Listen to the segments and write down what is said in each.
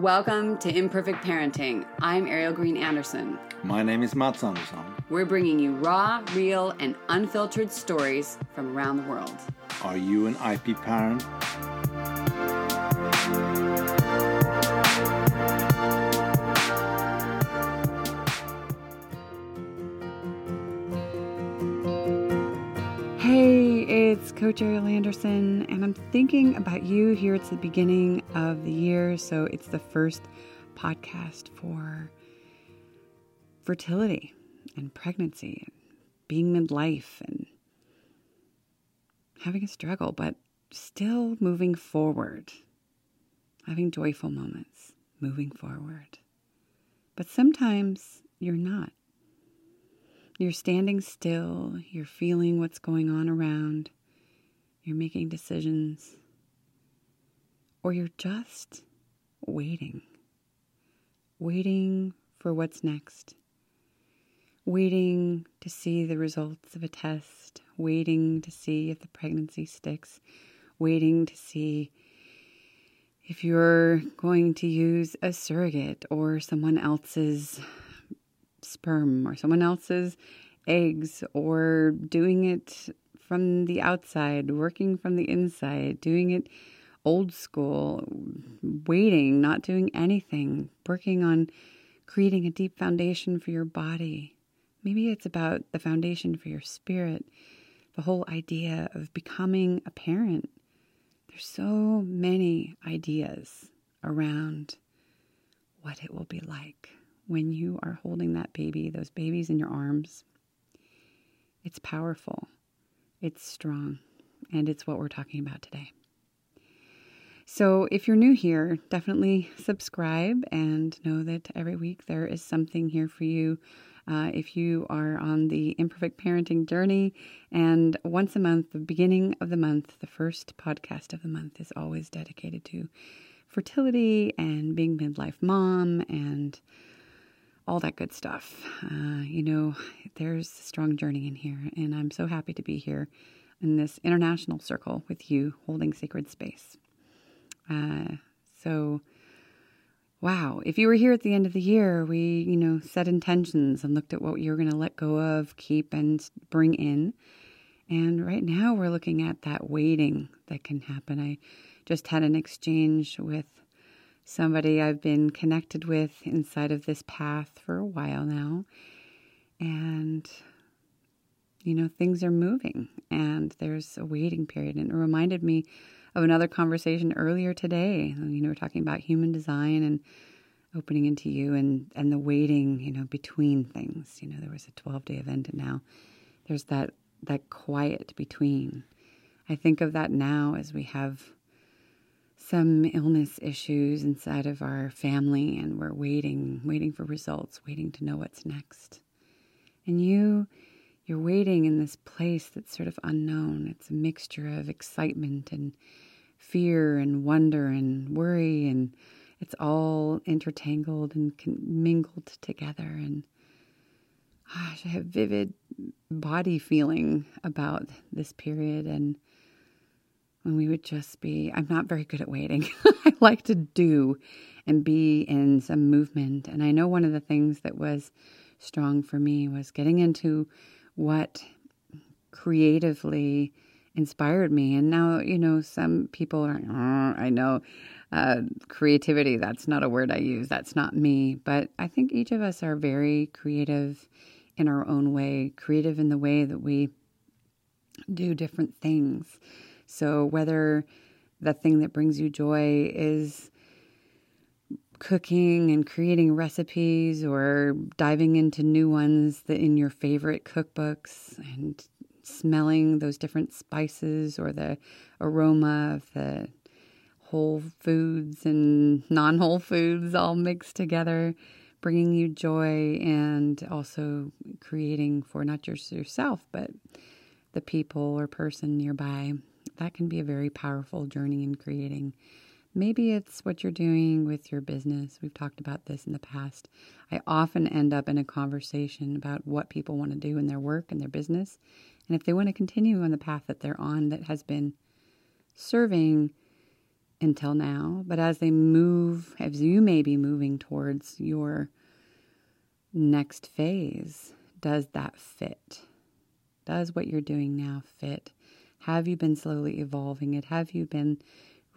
Welcome to Imperfect Parenting. I'm Ariel Green Anderson. My name is Mats Anderson. We're bringing you raw, real, and unfiltered stories from around the world. Are you an IP parent? Hey, it's Coach Ariel Anderson, and I'm thinking about you here. It's the beginning of the year, so it's the first podcast for fertility and pregnancy and being midlife and having a struggle, but still moving forward, having joyful moments, moving forward. But sometimes you're not. You're standing still, you're feeling what's going on around, you're making decisions, or you're just waiting, waiting for what's next, waiting to see the results of a test, waiting to see if the pregnancy sticks, waiting to see if you're going to use a surrogate or someone else's sperm or someone else's eggs or doing it from the outside, working from the inside, doing it old school, waiting, not doing anything, working on creating a deep foundation for your body. Maybe it's about the foundation for your spirit, the whole idea of becoming a parent. There's so many ideas around what it will be like when you are holding that baby, those babies in your arms. It's powerful, it's strong, and it's what we're talking about today. So, if you're new here, definitely subscribe and know that every week there is something here for you. Uh, if you are on the imperfect parenting journey, and once a month, the beginning of the month, the first podcast of the month is always dedicated to fertility and being midlife mom and all that good stuff. Uh, you know, there's a strong journey in here, and I'm so happy to be here in this international circle with you holding sacred space. Uh, so, wow, if you were here at the end of the year, we, you know, set intentions and looked at what you're going to let go of, keep, and bring in. And right now, we're looking at that waiting that can happen. I just had an exchange with somebody I've been connected with inside of this path for a while now. And, you know, things are moving and there's a waiting period. And it reminded me of another conversation earlier today. You know, we're talking about human design and opening into you and, and the waiting, you know, between things. You know, there was a 12 day event and now there's that, that quiet between. I think of that now as we have some illness issues inside of our family and we're waiting, waiting for results, waiting to know what's next. And you, you're waiting in this place that's sort of unknown. It's a mixture of excitement and fear and wonder and worry, and it's all intertangled and mingled together. And gosh, I have vivid body feeling about this period and when we would just be i'm not very good at waiting. I like to do and be in some movement. And i know one of the things that was strong for me was getting into what creatively inspired me. And now you know some people are i know. Uh, creativity that's not a word i use. That's not me. But i think each of us are very creative in our own way creative in the way that we do different things so, whether the thing that brings you joy is cooking and creating recipes or diving into new ones that in your favorite cookbooks and smelling those different spices or the aroma of the whole foods and non whole foods all mixed together, bringing you joy and also creating for not just yourself, but the people or person nearby that can be a very powerful journey in creating. Maybe it's what you're doing with your business. We've talked about this in the past. I often end up in a conversation about what people want to do in their work and their business. And if they want to continue on the path that they're on that has been serving until now, but as they move, as you may be moving towards your next phase, does that fit? Does what you're doing now fit? Have you been slowly evolving it? Have you been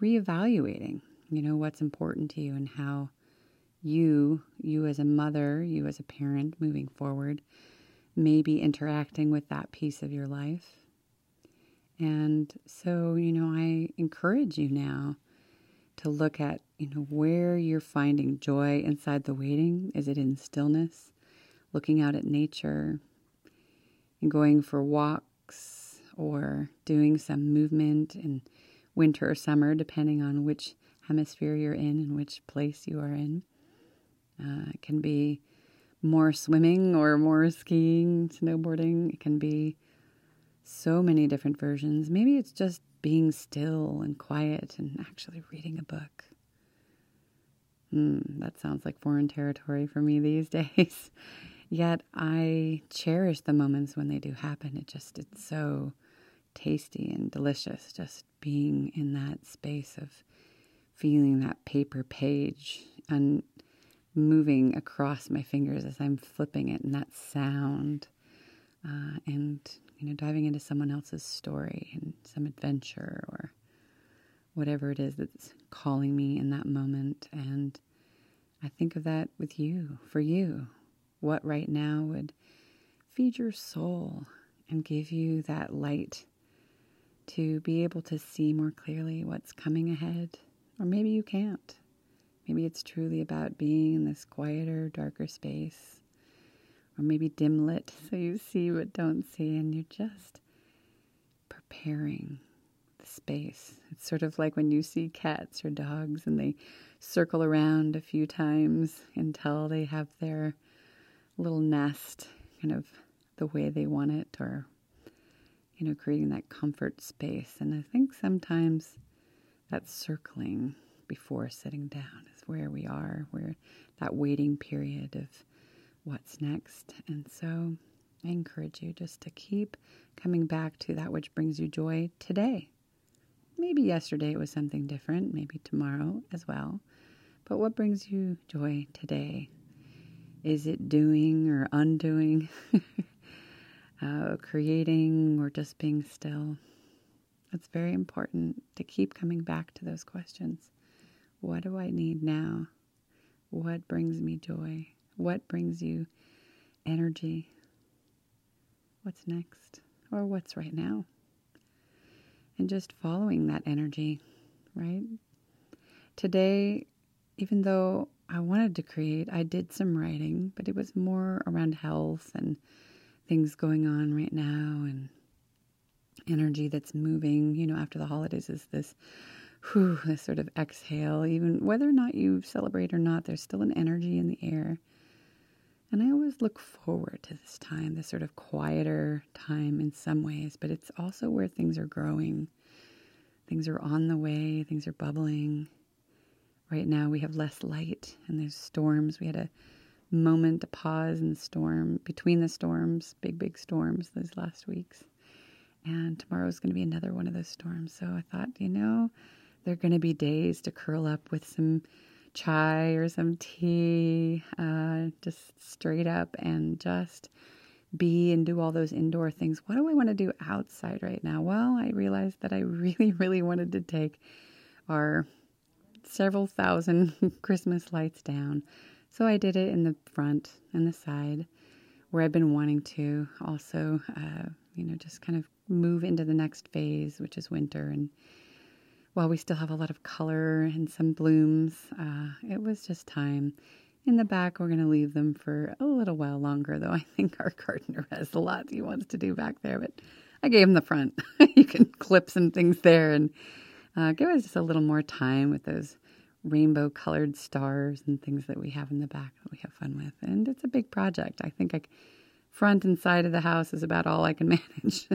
reevaluating, you know, what's important to you and how you, you as a mother, you as a parent moving forward, may be interacting with that piece of your life? And so, you know, I encourage you now to look at, you know, where you're finding joy inside the waiting. Is it in stillness, looking out at nature, and going for walks or doing some movement in winter or summer, depending on which hemisphere you're in and which place you are in. Uh, it can be more swimming or more skiing, snowboarding. It can be so many different versions. Maybe it's just being still and quiet and actually reading a book. Hmm, that sounds like foreign territory for me these days. Yet I cherish the moments when they do happen. It just, it's so tasty and delicious just being in that space of feeling that paper page and moving across my fingers as I'm flipping it and that sound. Uh, and you know, diving into someone else's story and some adventure or whatever it is that's calling me in that moment. And I think of that with you, for you. What right now would feed your soul and give you that light to be able to see more clearly what's coming ahead? Or maybe you can't. Maybe it's truly about being in this quieter, darker space or maybe dim lit so you see but don't see, and you're just preparing the space. It's sort of like when you see cats or dogs and they circle around a few times until they have their little nest kind of the way they want it, or you know, creating that comfort space. And I think sometimes that circling before sitting down is where we are, where that waiting period of what's next. And so I encourage you just to keep coming back to that which brings you joy today. Maybe yesterday it was something different, maybe tomorrow as well. But what brings you joy today? Is it doing or undoing? uh, creating or just being still? It's very important to keep coming back to those questions. What do I need now? What brings me joy? What brings you energy? What's next? Or what's right now? And just following that energy, right? Today, even though I wanted to create, I did some writing, but it was more around health and things going on right now and energy that's moving. You know, after the holidays is this whew, this sort of exhale. Even whether or not you celebrate or not, there's still an energy in the air. And I always look forward to this time, this sort of quieter time in some ways, but it's also where things are growing. Things are on the way, things are bubbling. Right now we have less light and there's storms. We had a moment to pause in the storm, between the storms, big, big storms those last weeks. And tomorrow's going to be another one of those storms. So I thought, you know, there are going to be days to curl up with some chai or some tea, uh, just straight up and just be and do all those indoor things. What do I want to do outside right now? Well, I realized that I really, really wanted to take our several thousand Christmas lights down. So I did it in the front and the side where I've been wanting to also, uh, you know, just kind of move into the next phase, which is winter and while we still have a lot of color and some blooms, uh, it was just time. In the back, we're going to leave them for a little while longer, though I think our gardener has a lot he wants to do back there. But I gave him the front. you can clip some things there and uh, give us just a little more time with those rainbow colored stars and things that we have in the back that we have fun with. And it's a big project. I think I front and side of the house is about all I can manage,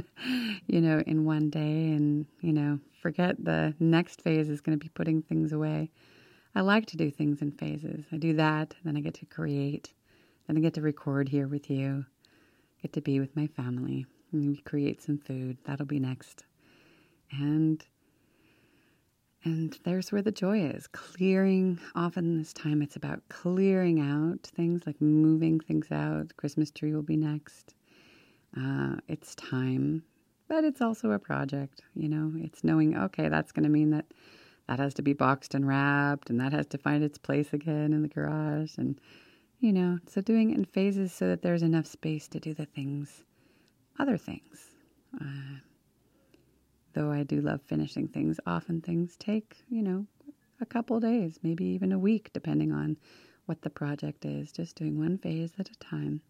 you know, in one day. And, you know, forget the next phase is going to be putting things away. I like to do things in phases. I do that, then I get to create, then I get to record here with you, get to be with my family, and create some food. That'll be next. And And there's where the joy is clearing. Often this time it's about clearing out things like moving things out. Christmas tree will be next. Uh, it's time, but it's also a project. You know, it's knowing, okay, that's going to mean that that has to be boxed and wrapped and that has to find its place again in the garage. And, you know, so doing it in phases so that there's enough space to do the things, other things. Uh, though I do love finishing things, often things take, you know, a couple days, maybe even a week, depending on what the project is. Just doing one phase at a time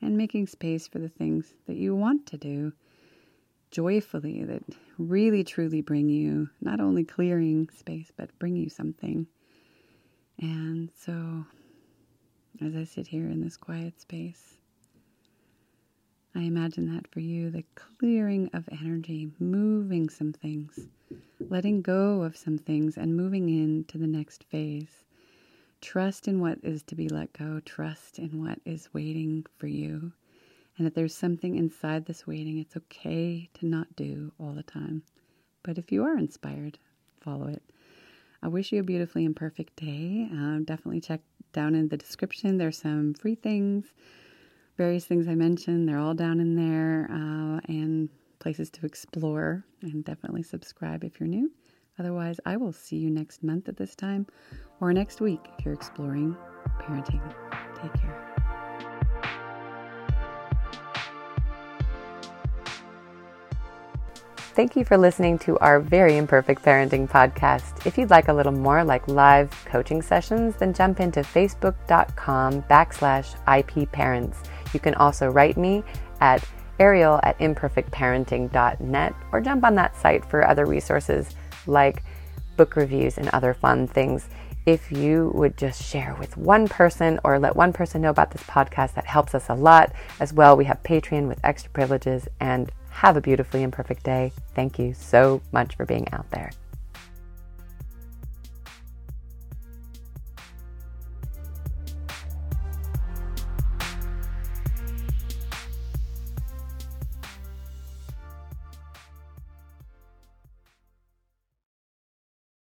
and making space for the things that you want to do joyfully that really truly bring you not only clearing space but bring you something. And so as I sit here in this quiet space, I imagine that for you, the clearing of energy, moving some things, letting go of some things, and moving into the next phase. Trust in what is to be let go, trust in what is waiting for you, and that there's something inside this waiting. It's okay to not do all the time. But if you are inspired, follow it. I wish you a beautifully imperfect day. Uh, definitely check down in the description. There's some free things various things I mentioned. They're all down in there uh, and places to explore. And definitely subscribe if you're new. Otherwise, I will see you next month at this time or next week if you're exploring parenting. Take care. Thank you for listening to our very imperfect parenting podcast. If you'd like a little more like live coaching sessions, then jump into facebook.com backslash IP parents. You can also write me at ariel at imperfectparenting.net or jump on that site for other resources like book reviews and other fun things. If you would just share with one person or let one person know about this podcast, that helps us a lot. As well, we have Patreon with extra privileges and have a beautifully imperfect day. Thank you so much for being out there.